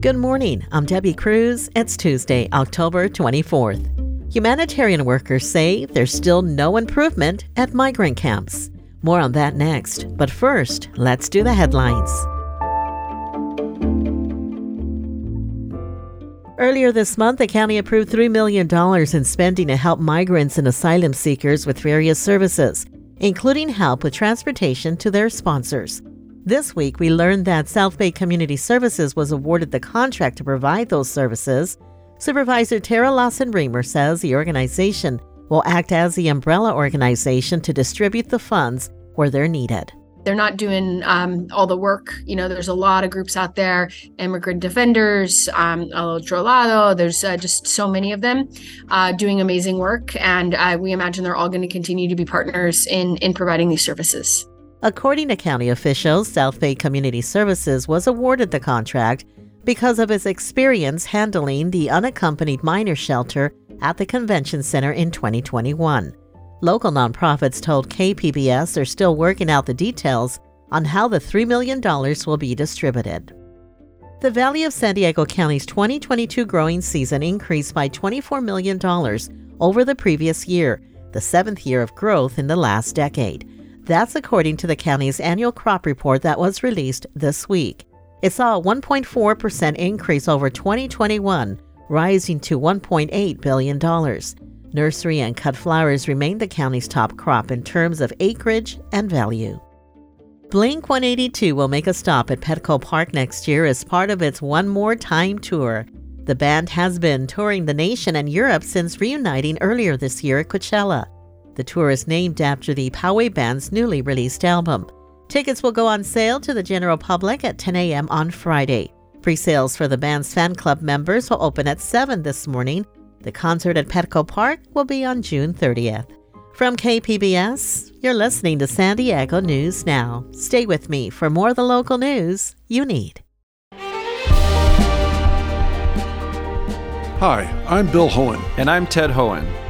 Good morning. I'm Debbie Cruz. It's Tuesday, October 24th. Humanitarian workers say there's still no improvement at migrant camps. More on that next. But first, let's do the headlines. Earlier this month, the county approved $3 million in spending to help migrants and asylum seekers with various services, including help with transportation to their sponsors. This week, we learned that South Bay Community Services was awarded the contract to provide those services. Supervisor Terra Lawson Remer says the organization will act as the umbrella organization to distribute the funds where they're needed. They're not doing um, all the work. You know, there's a lot of groups out there, immigrant defenders, um, Al Otro Lado. There's uh, just so many of them uh, doing amazing work, and uh, we imagine they're all going to continue to be partners in in providing these services. According to county officials, South Bay Community Services was awarded the contract because of its experience handling the unaccompanied minor shelter at the convention center in 2021. Local nonprofits told KPBS they're still working out the details on how the $3 million will be distributed. The Valley of San Diego County's 2022 growing season increased by $24 million over the previous year, the seventh year of growth in the last decade. That's according to the county's annual crop report that was released this week. It saw a 1.4% increase over 2021, rising to $1.8 billion. Nursery and cut flowers remain the county's top crop in terms of acreage and value. Blink 182 will make a stop at Petco Park next year as part of its One More Time tour. The band has been touring the nation and Europe since reuniting earlier this year at Coachella. The tour is named after the Poway Band's newly released album. Tickets will go on sale to the general public at 10 a.m. on Friday. Pre sales for the band's fan club members will open at 7 this morning. The concert at Petco Park will be on June 30th. From KPBS, you're listening to San Diego News Now. Stay with me for more of the local news you need. Hi, I'm Bill Hoehn. And I'm Ted Hoehn.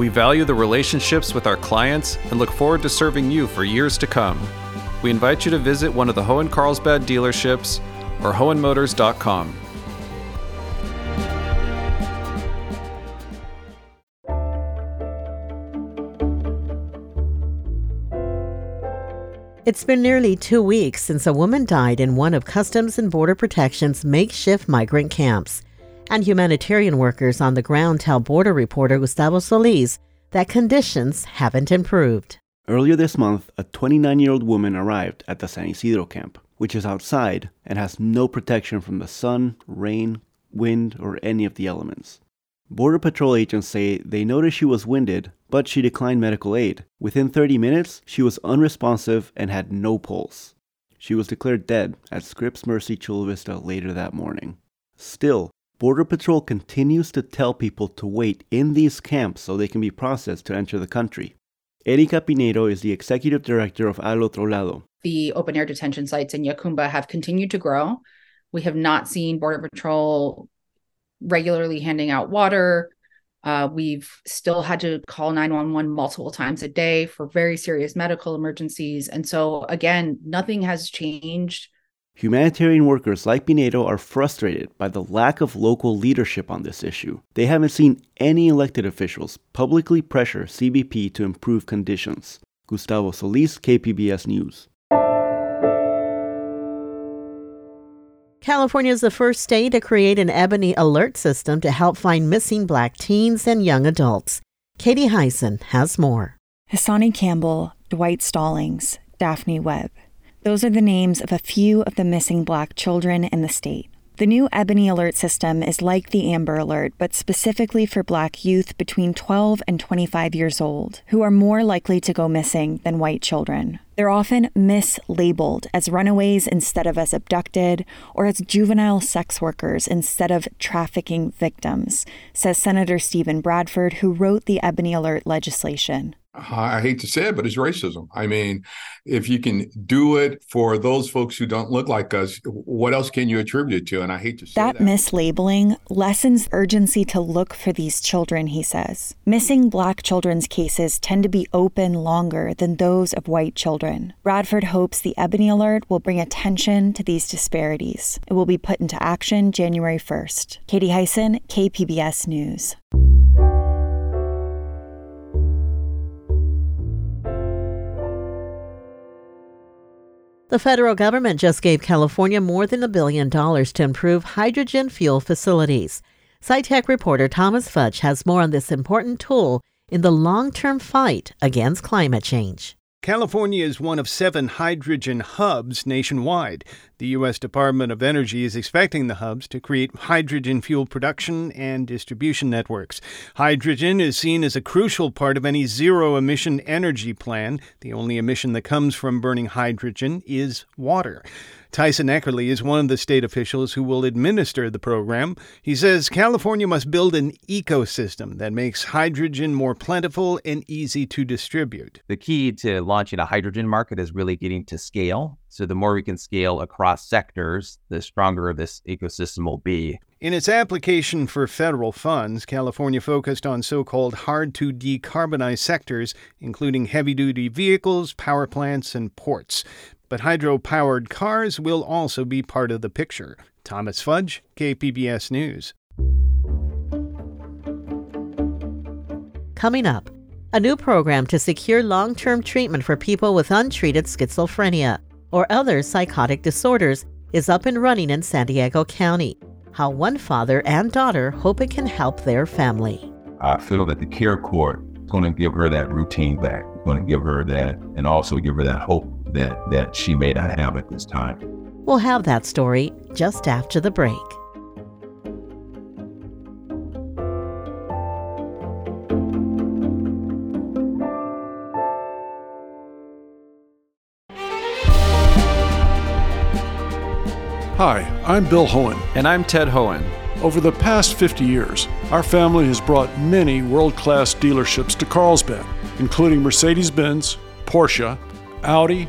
We value the relationships with our clients and look forward to serving you for years to come. We invite you to visit one of the Hoehn Carlsbad dealerships or hoehnmotors.com. It's been nearly two weeks since a woman died in one of Customs and Border Protection's makeshift migrant camps and humanitarian workers on the ground tell border reporter Gustavo Solis that conditions haven't improved. Earlier this month, a 29 year old woman arrived at the San Ysidro camp, which is outside and has no protection from the sun, rain, wind, or any of the elements. Border Patrol agents say they noticed she was winded, but she declined medical aid. Within 30 minutes, she was unresponsive and had no pulse. She was declared dead at Scripps Mercy Chula Vista later that morning. Still, Border Patrol continues to tell people to wait in these camps so they can be processed to enter the country. Erika Pinedo is the executive director of Al Otro Lado. The open air detention sites in Jacumba have continued to grow. We have not seen Border Patrol regularly handing out water. Uh, we've still had to call 911 multiple times a day for very serious medical emergencies. And so, again, nothing has changed Humanitarian workers like Pinedo are frustrated by the lack of local leadership on this issue. They haven't seen any elected officials publicly pressure CBP to improve conditions. Gustavo Solis, KPBS News. California is the first state to create an ebony alert system to help find missing black teens and young adults. Katie Hyson has more. Hassani Campbell, Dwight Stallings, Daphne Webb. Those are the names of a few of the missing black children in the state. The new Ebony Alert system is like the Amber Alert, but specifically for black youth between 12 and 25 years old, who are more likely to go missing than white children. They're often mislabeled as runaways instead of as abducted, or as juvenile sex workers instead of trafficking victims, says Senator Steven Bradford, who wrote the Ebony Alert legislation. I hate to say it, but it's racism. I mean, if you can do it for those folks who don't look like us, what else can you attribute it to? And I hate to say that. That, mislabeling lessens urgency to look for these children, he says. Missing black children's cases tend to be open longer than those of white children. Bradford hopes the Ebony Alert will bring attention to these disparities. It will be put into action January 1st. Katie Hyson, KPBS News. The federal government just gave California more than a billion dollars to improve hydrogen fuel facilities. SciTech reporter Thomas Fudge has more on this important tool in the long term fight against climate change. California is one of seven hydrogen hubs nationwide. The U.S. Department of Energy is expecting the hubs to create hydrogen fuel production and distribution networks. Hydrogen is seen as a crucial part of any zero emission energy plan. The only emission that comes from burning hydrogen is water. Tyson Eckerle is one of the state officials who will administer the program. He says California must build an ecosystem that makes hydrogen more plentiful and easy to distribute. The key to launching a hydrogen market is really getting to scale. So, the more we can scale across sectors, the stronger this ecosystem will be. In its application for federal funds, California focused on so called hard to decarbonize sectors, including heavy duty vehicles, power plants, and ports but hydro powered cars will also be part of the picture. Thomas Fudge, KPBS News. Coming up, a new program to secure long term treatment for people with untreated schizophrenia or other psychotic disorders is up and running in San Diego County. How one father and daughter hope it can help their family. I feel that the care court is going to give her that routine back, going to give her that, and also give her that hope that, that she may not have at this time. We'll have that story just after the break. Hi, I'm Bill Hoehn. And I'm Ted Hoehn. Over the past 50 years, our family has brought many world class dealerships to Carlsbad, including Mercedes Benz, Porsche, Audi,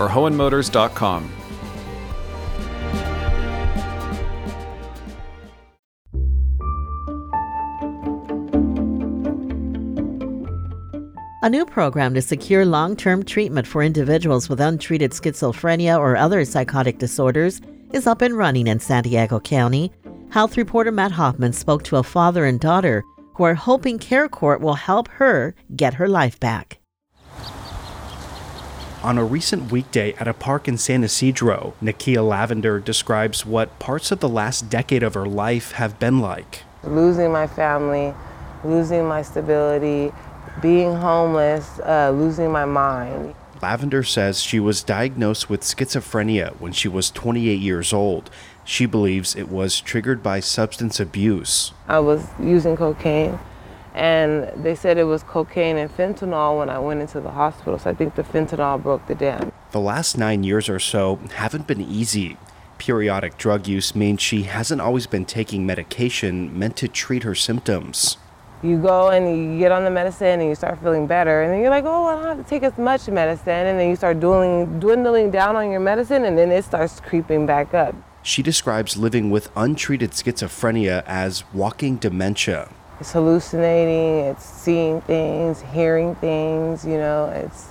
or hoehnmotors.com. A new program to secure long term treatment for individuals with untreated schizophrenia or other psychotic disorders is up and running in San Diego County. Health reporter Matt Hoffman spoke to a father and daughter who are hoping Care Court will help her get her life back. On a recent weekday at a park in San Ysidro, Nakia Lavender describes what parts of the last decade of her life have been like. Losing my family, losing my stability, being homeless, uh, losing my mind. Lavender says she was diagnosed with schizophrenia when she was 28 years old. She believes it was triggered by substance abuse. I was using cocaine and they said it was cocaine and fentanyl when I went into the hospital. So I think the fentanyl broke the dam. The last nine years or so haven't been easy. Periodic drug use means she hasn't always been taking medication meant to treat her symptoms. You go and you get on the medicine and you start feeling better, and then you're like, oh, I don't have to take as much medicine, and then you start dwindling, dwindling down on your medicine, and then it starts creeping back up. She describes living with untreated schizophrenia as walking dementia. It's hallucinating, it's seeing things, hearing things, you know, it's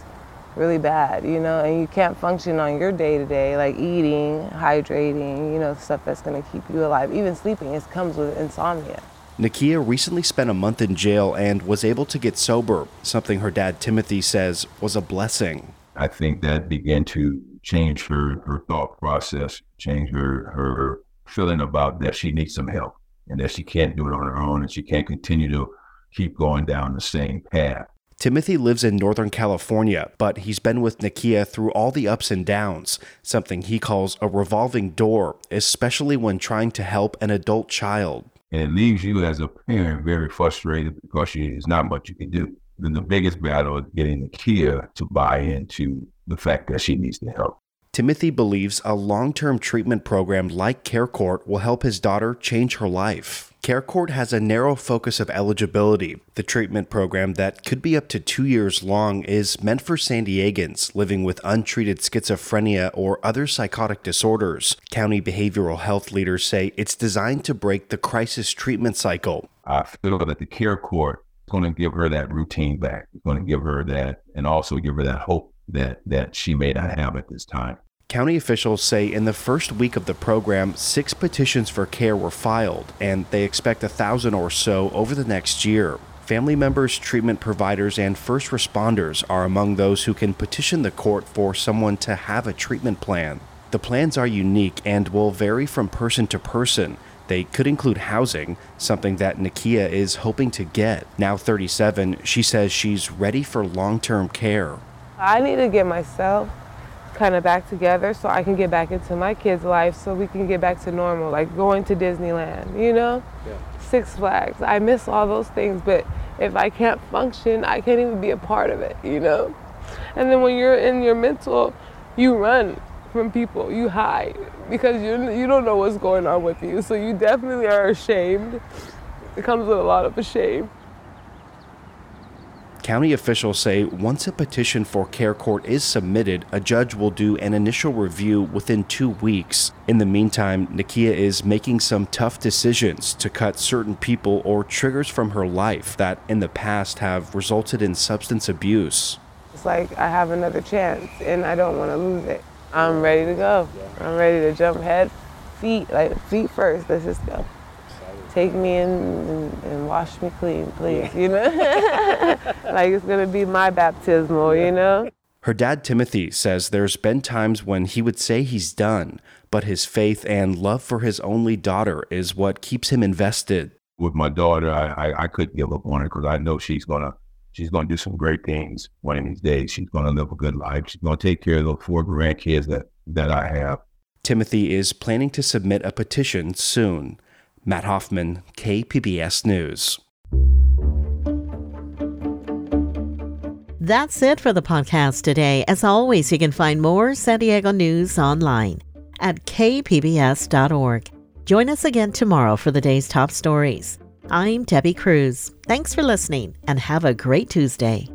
really bad, you know, and you can't function on your day to day, like eating, hydrating, you know, stuff that's gonna keep you alive. Even sleeping, it comes with insomnia. Nakia recently spent a month in jail and was able to get sober, something her dad Timothy says was a blessing. I think that began to change her her thought process, change her her feeling about that she needs some help and that she can't do it on her own and she can't continue to keep going down the same path. Timothy lives in Northern California, but he's been with Nakia through all the ups and downs, something he calls a revolving door, especially when trying to help an adult child. And it leaves you as a parent very frustrated because there's not much you can do. Then the biggest battle is getting Nakia to buy into the fact that she needs the help. Timothy believes a long term treatment program like Care Court will help his daughter change her life. CareCourt has a narrow focus of eligibility. The treatment program, that could be up to two years long, is meant for San Diegans living with untreated schizophrenia or other psychotic disorders. County behavioral health leaders say it's designed to break the crisis treatment cycle. I feel that the Care Court is going to give her that routine back. It's going to give her that and also give her that hope that, that she may not have at this time. County officials say in the first week of the program, six petitions for care were filed, and they expect a thousand or so over the next year. Family members, treatment providers, and first responders are among those who can petition the court for someone to have a treatment plan. The plans are unique and will vary from person to person. They could include housing, something that Nakia is hoping to get. Now 37, she says she's ready for long term care. I need to get myself kind of back together so I can get back into my kids' life so we can get back to normal, like going to Disneyland, you know? Yeah. Six Flags. I miss all those things, but if I can't function, I can't even be a part of it, you know? And then when you're in your mental, you run from people, you hide because you you don't know what's going on with you. So you definitely are ashamed. It comes with a lot of shame. County officials say once a petition for care court is submitted, a judge will do an initial review within two weeks. In the meantime, Nakia is making some tough decisions to cut certain people or triggers from her life that in the past have resulted in substance abuse. It's like I have another chance and I don't want to lose it. I'm ready to go. I'm ready to jump head, feet, like feet first. Let's just go take me in and, and, wash me clean, please, you know? like it's gonna be my baptismal, you know? Her dad, Timothy, says there's been times when he would say he's done, but his faith and love for his only daughter is what keeps him invested. With my daughter, I, I, I couldn't give up on her because I know she's gonna she's gonna do some great things one of these days. She's gonna live a good life. She's gonna take care of those four grandkids that, that I have. Timothy is planning to submit a petition soon. Matt Hoffman, KPBS News. That's it for the podcast today. As always, you can find more San Diego news online at kpbs.org. Join us again tomorrow for the day's top stories. I'm Debbie Cruz. Thanks for listening and have a great Tuesday.